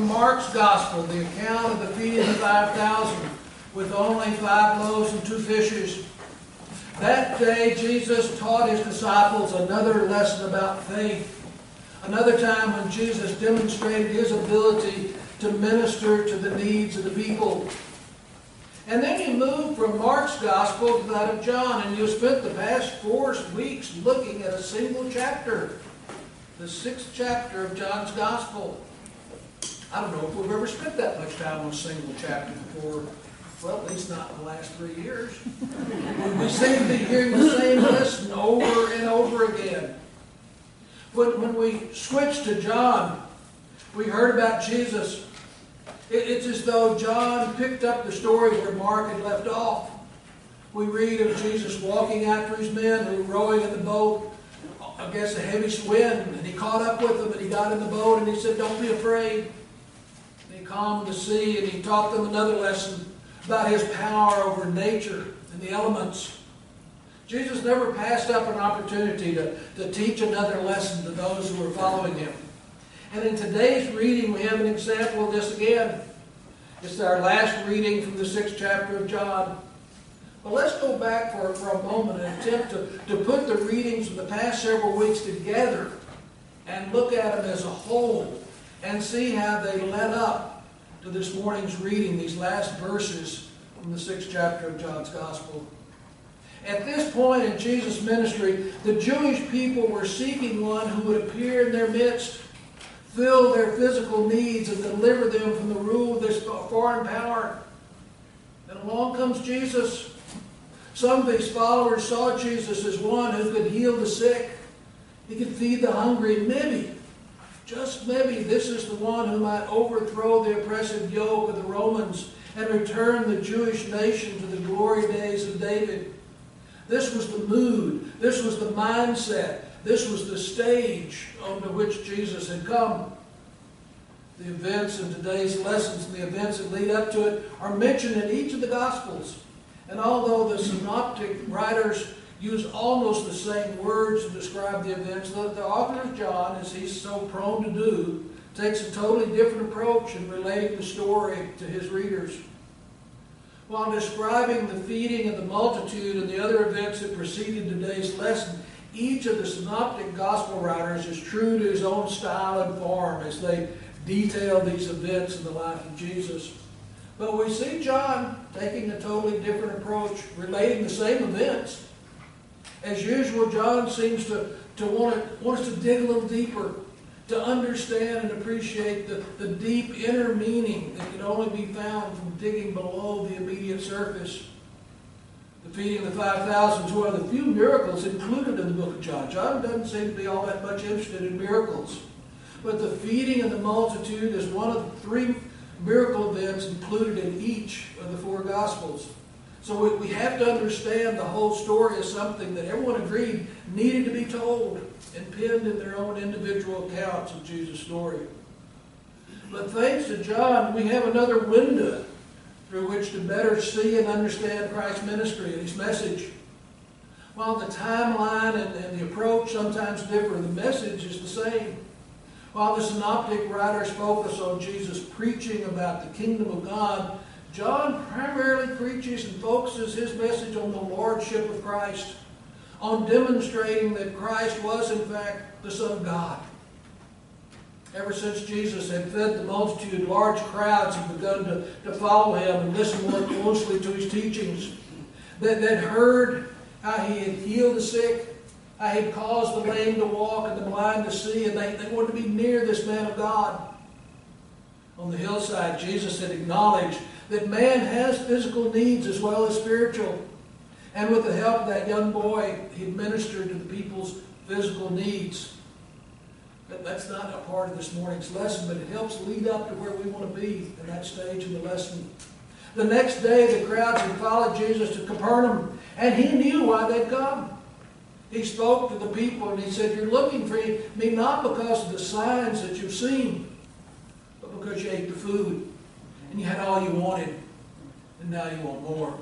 from Mark's Gospel, the account of the feeding of the 5,000 with only five loaves and two fishes. That day, Jesus taught his disciples another lesson about faith. Another time when Jesus demonstrated his ability to minister to the needs of the people. And then you move from Mark's gospel to that of John, and you spent the past four weeks looking at a single chapter, the sixth chapter of John's gospel. I don't know if we've ever spent that much time on a single chapter before. Well, at least not in the last three years. we seem to be hearing the same lesson over and over again. When, when we switched to John, we heard about Jesus. It, it's as though John picked up the story where Mark had left off. We read of Jesus walking after his men who were rowing in the boat against a heavy wind, and he caught up with them, and he got in the boat, and he said, Don't be afraid. Calmed the sea, and he taught them another lesson about his power over nature and the elements. Jesus never passed up an opportunity to, to teach another lesson to those who were following him. And in today's reading, we have an example of this again. It's our last reading from the sixth chapter of John. But let's go back for, for a moment and attempt to, to put the readings of the past several weeks together and look at them as a whole and see how they led up to this morning's reading, these last verses from the sixth chapter of John's Gospel. At this point in Jesus' ministry, the Jewish people were seeking one who would appear in their midst, fill their physical needs, and deliver them from the rule of this foreign power. And along comes Jesus. Some of his followers saw Jesus as one who could heal the sick. He could feed the hungry. Maybe, just maybe, this is the one who might overthrow the oppressive yoke of the Romans and return the Jewish nation to the glory days of David. This was the mood. This was the mindset. This was the stage onto which Jesus had come. The events in today's lessons and the events that lead up to it are mentioned in each of the Gospels. And although the synoptic writers use almost the same words to describe the events, the, the author of John, as he's so prone to do, takes a totally different approach in relating the story to his readers. While describing the feeding of the multitude and the other events that preceded today's lesson, each of the synoptic gospel writers is true to his own style and form as they detail these events in the life of Jesus. But we see John taking a totally different approach, relating the same events. As usual, John seems to, to want, want us to dig a little deeper to understand and appreciate the, the deep inner meaning that can only be found from digging below the immediate surface. The feeding of the 5,000 is one of the few miracles included in the book of John. John doesn't seem to be all that much interested in miracles. But the feeding of the multitude is one of the three miracle events included in each of the four Gospels. So we, we have to understand the whole story as something that everyone agreed needed to be told and penned in their own individual accounts of Jesus' story. But thanks to John, we have another window through which to better see and understand Christ's ministry and his message. While the timeline and, and the approach sometimes differ, the message is the same. While the synoptic writers focus on Jesus preaching about the kingdom of God, John primarily preaches and focuses his message on the lordship of Christ on demonstrating that Christ was, in fact, the Son of God. Ever since Jesus had fed the multitude, large crowds had begun to, to follow him and listen more closely to his teachings. That, that heard how he had healed the sick, how he had caused the lame to walk and the blind to see, and they, they wanted to be near this man of God. On the hillside, Jesus had acknowledged that man has physical needs as well as spiritual. And with the help of that young boy, he ministered to the people's physical needs. That's not a part of this morning's lesson, but it helps lead up to where we want to be in that stage of the lesson. The next day, the crowds had followed Jesus to Capernaum, and he knew why they'd come. He spoke to the people and he said, You're looking for me not because of the signs that you've seen, because you ate the food and you had all you wanted, and now you want more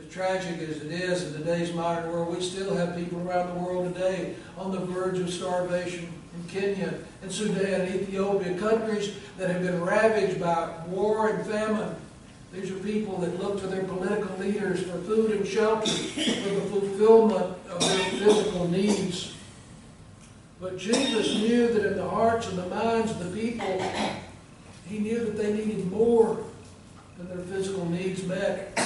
As tragic as it is in today's modern world, we still have people around the world today on the verge of starvation in Kenya and Sudan Ethiopia, countries that have been ravaged by war and famine. These are people that look to their political leaders for food and shelter, for the fulfillment of their physical needs. But Jesus knew that in the hearts and the minds of the people, he knew that they needed more than their physical needs met.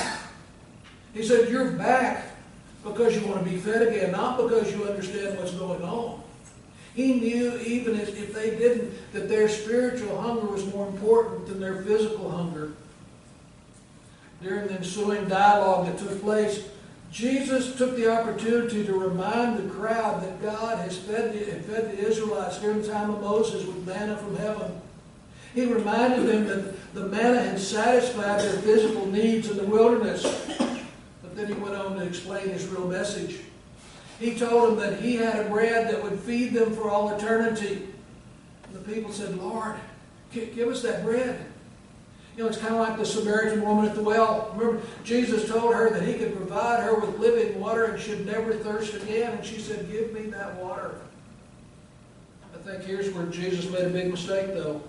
He said, You're back because you want to be fed again, not because you understand what's going on. He knew, even if, they didn't, that their spiritual hunger was more important than their physical hunger. During the ensuing dialogue that took place, Jesus took the opportunity to remind the crowd that God has fed the, fed the Israelites during the time of Moses with manna from heaven. He reminded them that the manna had satisfied their physical needs in the wilderness. But then he went on to explain his real message. He told them that he had a bread that would feed them for all eternity. And the people said, Lord, give us that bread. You know, it's kind of like the Samaritan woman at the well. Remember, Jesus told her that he could provide her with living water and she'd never thirst again. And she said, Give me that water. I think here's where Jesus made a big mistake, though.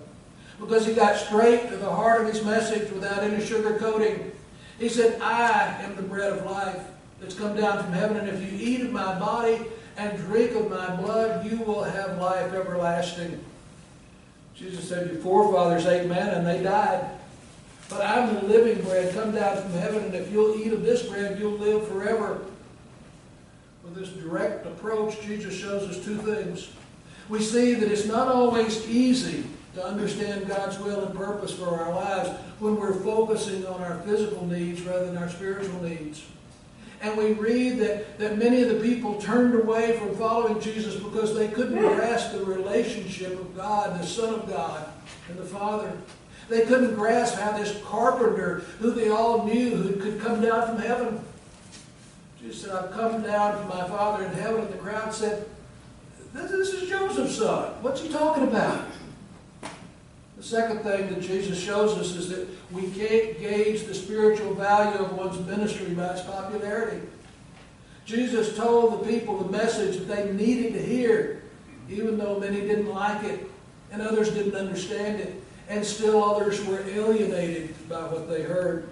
Because he got straight to the heart of his message without any sugarcoating. He said, I am the bread of life that's come down from heaven, and if you eat of my body and drink of my blood, you will have life everlasting. Jesus said, Your forefathers ate manna and they died. But I'm the living bread come down from heaven, and if you'll eat of this bread, you'll live forever. With this direct approach, Jesus shows us two things. We see that it's not always easy to understand God's will and purpose for our lives when we're focusing on our physical needs rather than our spiritual needs. And we read that, that many of the people turned away from following Jesus because they couldn't grasp the relationship of God, the Son of God, and the Father. They couldn't grasp how this carpenter, who they all knew, who could come down from heaven. Jesus said, I've come down from my Father in heaven. And the crowd said, This is Joseph's son. What's he talking about? The second thing that Jesus shows us is that we can't gauge the spiritual value of one's ministry by its popularity. Jesus told the people the message that they needed to hear, even though many didn't like it and others didn't understand it and still others were alienated by what they heard.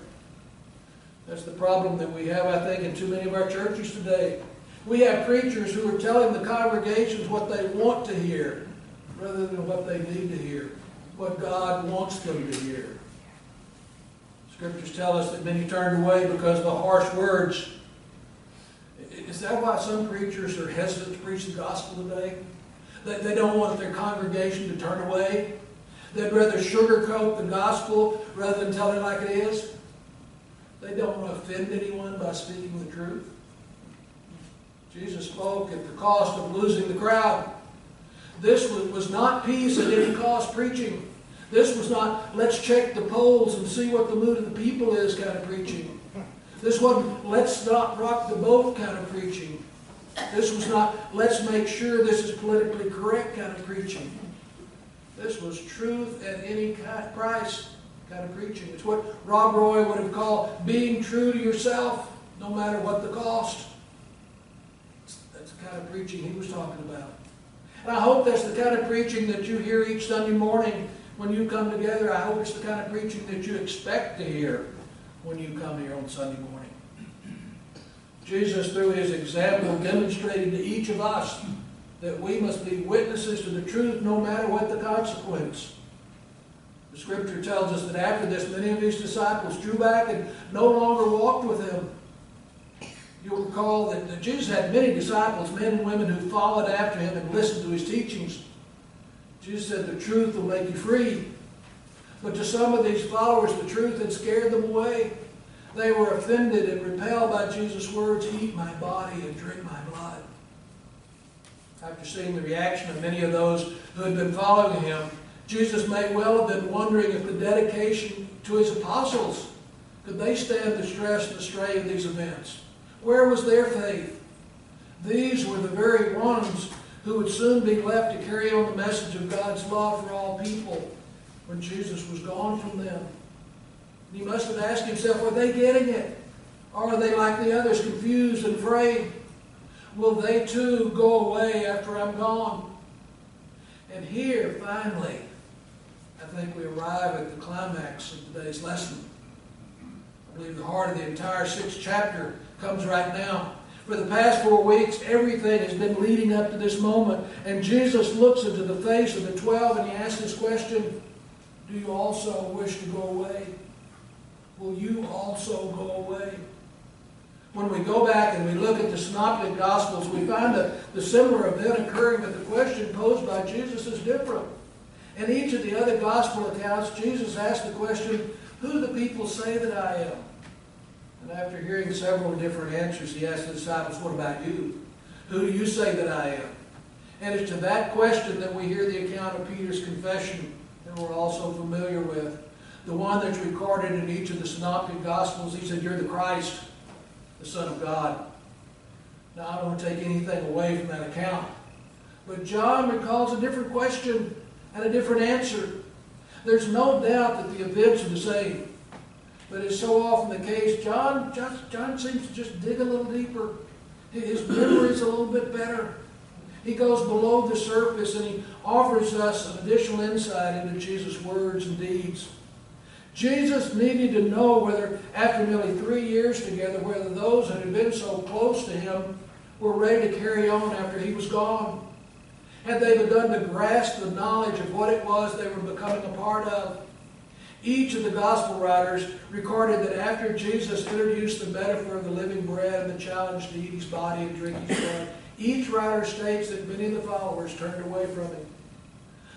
That's the problem that we have, I think, in too many of our churches today. We have preachers who are telling the congregations what they want to hear rather than what they need to hear, what God wants them to hear. Scriptures tell us that many turned away because of the harsh words. Is that why some preachers are hesitant to preach the gospel today? They don't want their congregation to turn away They'd rather sugarcoat the gospel rather than tell it like it is. They don't want to offend anyone by speaking the truth. Jesus spoke at the cost of losing the crowd. This was not peace at any cost preaching. This was not, let's check the polls and see what the mood of the people is kind of preaching. This wasn't, let's not rock the boat kind of preaching. This was not, let's make sure this is politically correct kind of preaching. This was truth at any price kind of preaching. It's what Rob Roy would have called being true to yourself, no matter what the cost. That's the kind of preaching he was talking about. And I hope that's the kind of preaching that you hear each Sunday morning when you come together. I hope it's the kind of preaching that you expect to hear when you come here on Sunday morning. Jesus, through his example, demonstrated to each of us that we must be witnesses to the truth no matter what the consequence. The scripture tells us that after this, many of his disciples drew back and no longer walked with him. You'll recall that, that Jesus had many disciples, men and women who followed after him and listened to his teachings. Jesus said, The truth will make you free. But to some of these followers, the truth had scared them away. They were offended and repelled by Jesus' words, Eat my body and drink my blood after seeing the reaction of many of those who had been following him, Jesus may well have been wondering if the dedication to his apostles could they stand the stress and the strain of these events. Where was their faith? These were the very ones who would soon be left to carry on the message of God's love for all people when Jesus was gone from them. He must have asked himself, are they getting it? Or are they like the others, confused and afraid? Will they too go away after I'm gone? And here, finally, I think we arrive at the climax of today's lesson. I believe the heart of the entire sixth chapter comes right now. For the past four weeks, everything has been leading up to this moment. And Jesus looks into the face of the twelve and he asks this question Do you also wish to go away? Will you also go away? When we go back and we look at the Synoptic Gospels, we find that the similar event occurring, but the question posed by Jesus is different. In each of the other Gospel accounts, Jesus asked the question, Who do the people say that I am? And after hearing several different answers, he asked the disciples, What about you? Who do you say that I am? And it's to that question that we hear the account of Peter's confession that we're also familiar with. The one that's recorded in each of the Synoptic Gospels. He said, You're the Christ, the Son of God. Now, I don't want to take anything away from that account. But John recalls a different question and a different answer. There's no doubt that the events are the same. But it's so often the case, John, John, John seems to just dig a little deeper. His memory's a little bit better. He goes below the surface and he offers us an additional insight into Jesus' words and deeds. Jesus needed to know whether, after nearly three years together, whether those that had been so close to him were ready to carry on after he was gone. Had they begun to grasp the knowledge of what it was they were becoming a part of? Each of the gospel writers recorded that after Jesus introduced the metaphor of the living bread and the challenge to eat his body and drink his blood, each writer states that many of the followers turned away from him.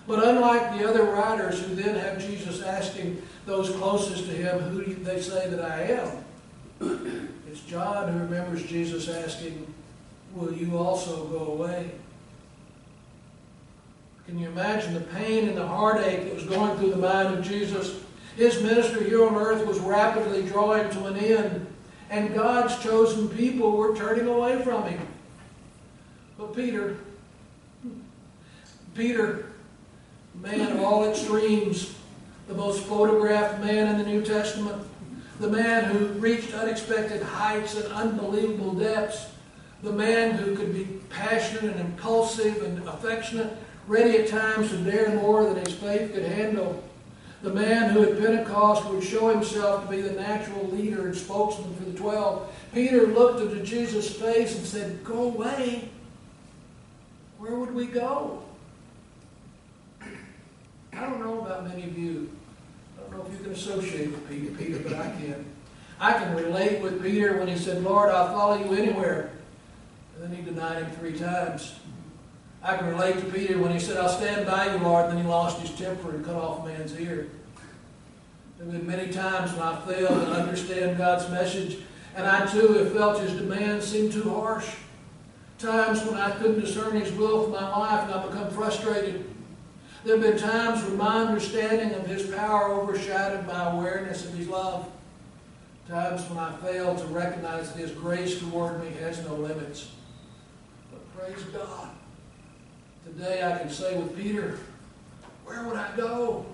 But unlike the other writers who then have Jesus asking those closest to him, who do they say that I am? It's John who remembers Jesus asking, Will you also go away? Can you imagine the pain and the heartache that was going through the mind of Jesus? His ministry here on earth was rapidly drawing to an end, and God's chosen people were turning away from him. But Peter, Peter, man of all extremes, the most photographed man in the New Testament, the man who reached unexpected heights and unbelievable depths, the man who could be passionate and impulsive and affectionate, ready at times to dare more than his faith could handle. The man who at Pentecost would show himself to be the natural leader and spokesman for the twelve. Peter looked into Jesus' face and said, Go away. Where would we go? I about many of you. I don't know if you can associate with Peter, Peter, but I can. I can relate with Peter when he said, Lord, I'll follow you anywhere. And then he denied him three times. I can relate to Peter when he said, I'll stand by you, Lord, and then he lost his temper and cut off a man's ear. There have been many times when I failed to understand God's message, and I too have felt his demands seem too harsh. Times when I couldn't discern his will for my life and I become frustrated. There have been times when my understanding of his power overshadowed my awareness of his love. Times when I failed to recognize that his grace toward me has no limits. But praise God. Today I can say with Peter, where would I go?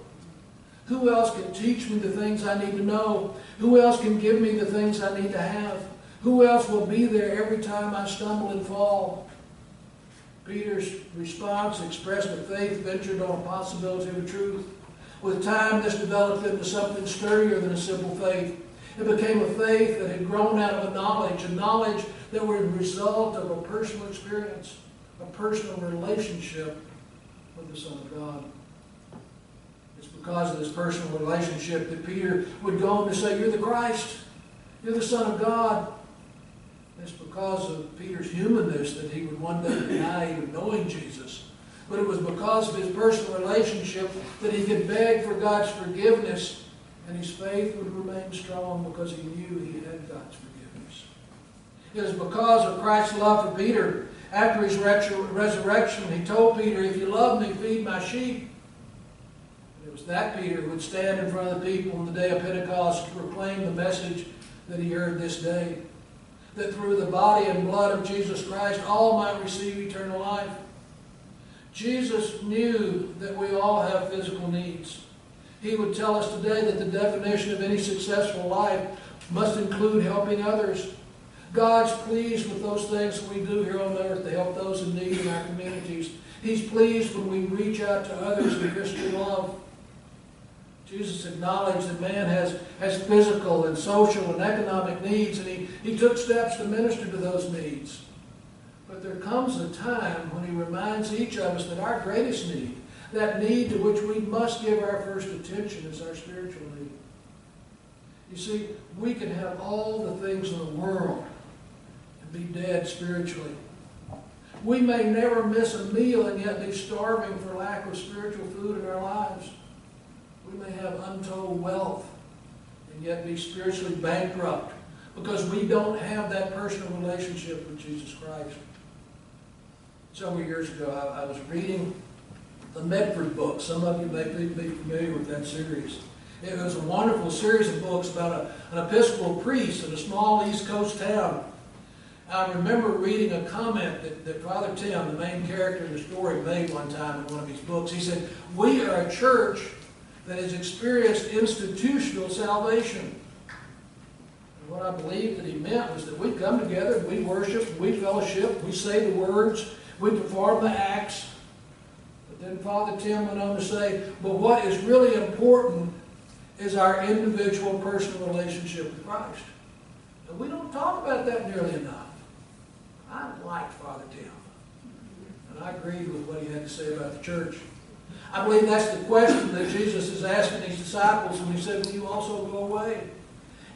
Who else can teach me the things I need to know? Who else can give me the things I need to have? Who else will be there every time I stumble and fall? Peter's response expressed a faith ventured on a possibility of truth. With time, this developed into something sturdier than a simple faith. It became a faith that had grown out of a knowledge, a knowledge that was a result of a personal experience, a personal relationship with the Son of God. It's because of this personal relationship that Peter would go on to say, You're the Christ, you're the Son of God. It's because of Peter's humanness that he would one day deny even knowing Jesus. But it was because of his personal relationship that he could beg for God's forgiveness and his faith would remain strong because he knew he had God's forgiveness. It was because of Christ's love for Peter. After his resurrection, he told Peter, If you love me, feed my sheep. And it was that Peter who would stand in front of the people on the day of Pentecost to proclaim the message that he heard this day that through the body and blood of Jesus Christ all might receive eternal life. Jesus knew that we all have physical needs. He would tell us today that the definition of any successful life must include helping others. God's pleased with those things we do here on earth to help those in need in our communities. He's pleased when we reach out to others in Christian love. Jesus acknowledged that man has, has physical and social and economic needs, and he, he took steps to minister to those needs. But there comes a time when he reminds each of us that our greatest need, that need to which we must give our first attention, is our spiritual need. You see, we can have all the things in the world and be dead spiritually. We may never miss a meal and yet be starving for lack of spiritual food in our lives. We may have untold wealth and yet be spiritually bankrupt because we don't have that personal relationship with Jesus Christ. Several years ago, I, I was reading the Mitford book. Some of you may be, be familiar with that series. It was a wonderful series of books about a, an Episcopal priest in a small East Coast town. I remember reading a comment that, that Father Tim, the main character in the story, made one time in one of his books. He said, We are a church that has experienced institutional salvation. And what I believe that he meant was that we come together, we worship, we fellowship, we say the words, we perform the acts. But then Father Tim went on to say, but what is really important is our individual personal relationship with Christ. And we don't talk about that nearly enough. I liked Father Tim. And I agreed with what he had to say about the church. I believe that's the question that Jesus is asking his disciples when he said, Will you also go away?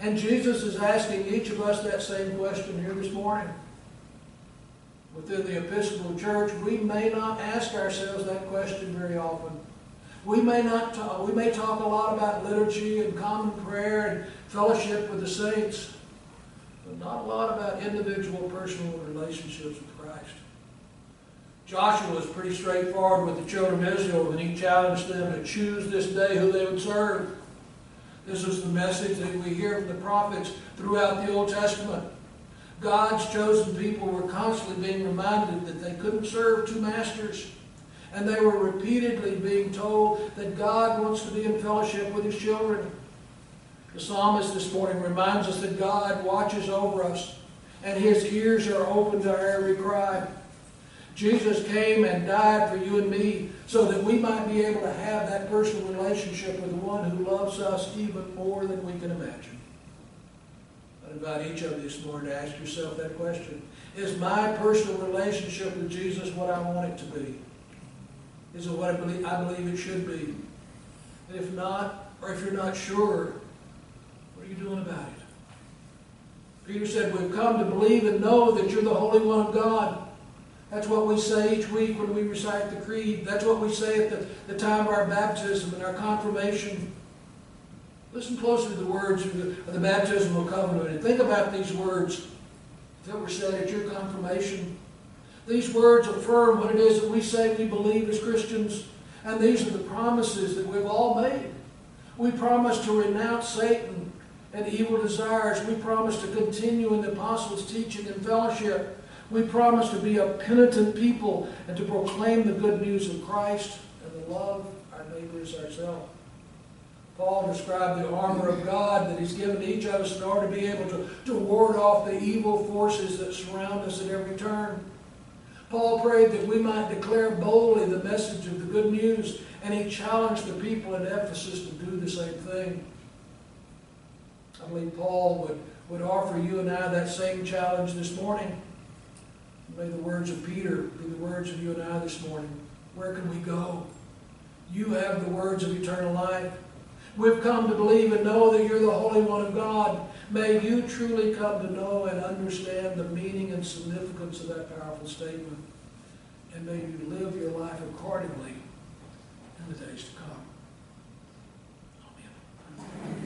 And Jesus is asking each of us that same question here this morning. Within the Episcopal Church, we may not ask ourselves that question very often. We may not talk, we may talk a lot about liturgy and common prayer and fellowship with the saints, but not a lot about individual personal relationships with. Joshua was pretty straightforward with the children of Israel when he challenged them to choose this day who they would serve. This is the message that we hear from the prophets throughout the Old Testament. God's chosen people were constantly being reminded that they couldn't serve two masters. And they were repeatedly being told that God wants to be in fellowship with his children. The psalmist this morning reminds us that God watches over us and his ears are open to our every cry. Jesus came and died for you and me so that we might be able to have that personal relationship with the one who loves us even more than we can imagine. I invite each of you this morning to ask yourself that question. Is my personal relationship with Jesus what I want it to be? Is it what I believe, it should be? And if not, or if you're not sure, what are you doing about it? Peter said, We've come to believe and know that you're the Holy One of God. That's what we say each week when we recite the creed. That's what we say at the, the time of our baptism and our confirmation. Listen closely to the words of the, of the baptismal covenant and think about these words that were said at your confirmation. These words affirm what it is that we say we believe as Christians, and these are the promises that we've all made. We promise to renounce Satan and evil desires. We promise to continue in the apostles' teaching and fellowship. We promise to be a penitent people and to proclaim the good news of Christ and to love our neighbors ourselves. Paul described the armor of God that He's given to each of us in order to be able to, to ward off the evil forces that surround us at every turn. Paul prayed that we might declare boldly the message of the good news, and he challenged the people in Ephesus to do the same thing. I believe Paul would, would offer you and I that same challenge this morning. May the words of Peter be the words of you and I this morning. Where can we go? You have the words of eternal life. We've come to believe and know that you're the Holy One of God. May you truly come to know and understand the meaning and significance of that powerful statement. And may you live your life accordingly in the days to come. Amen.